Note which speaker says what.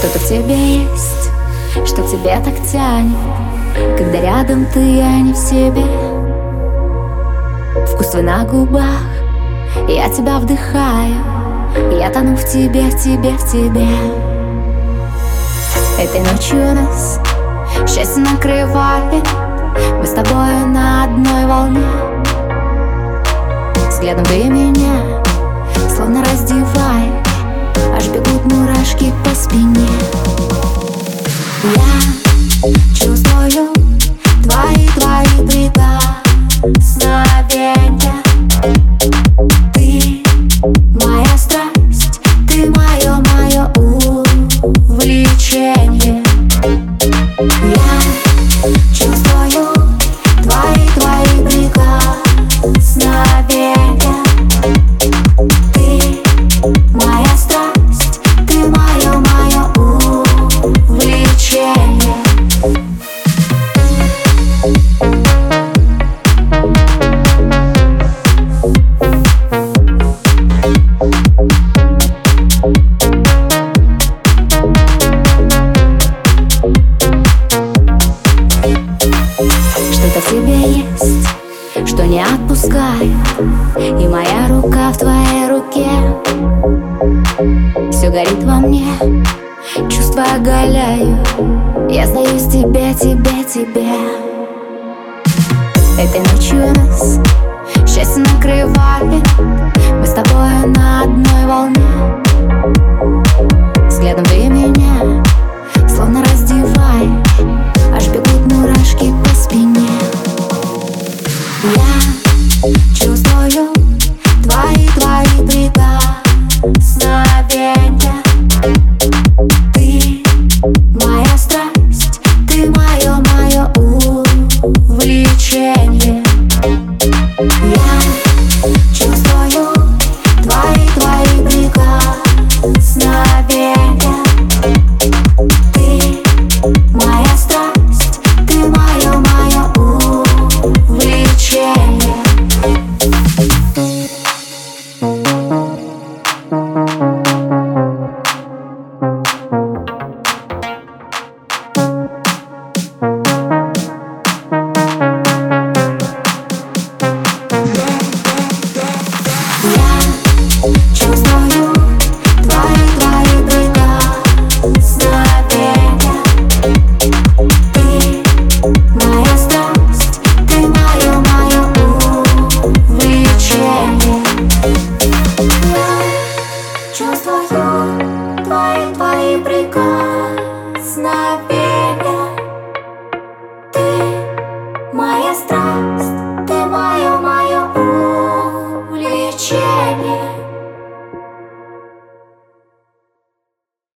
Speaker 1: Что-то в тебе есть, что к тебе так тянет Когда рядом ты, а не в себе. Вкус твой на губах, я тебя вдыхаю Я тону в тебе, в тебе, в тебе. Этой ночью нас счастье накрывает Мы с тобой на одной волне. Взглядом ты меня словно раздеваешь Аж бегут мурашки по спине ты мое, мое увлечение отпускает И моя рука в твоей руке. Все горит во мне, чувства оголяю. Я сдаюсь тебе, тебе, тебе. Этой ночью нас счастье накрывает Мы с тобой на одной волне прикосновение.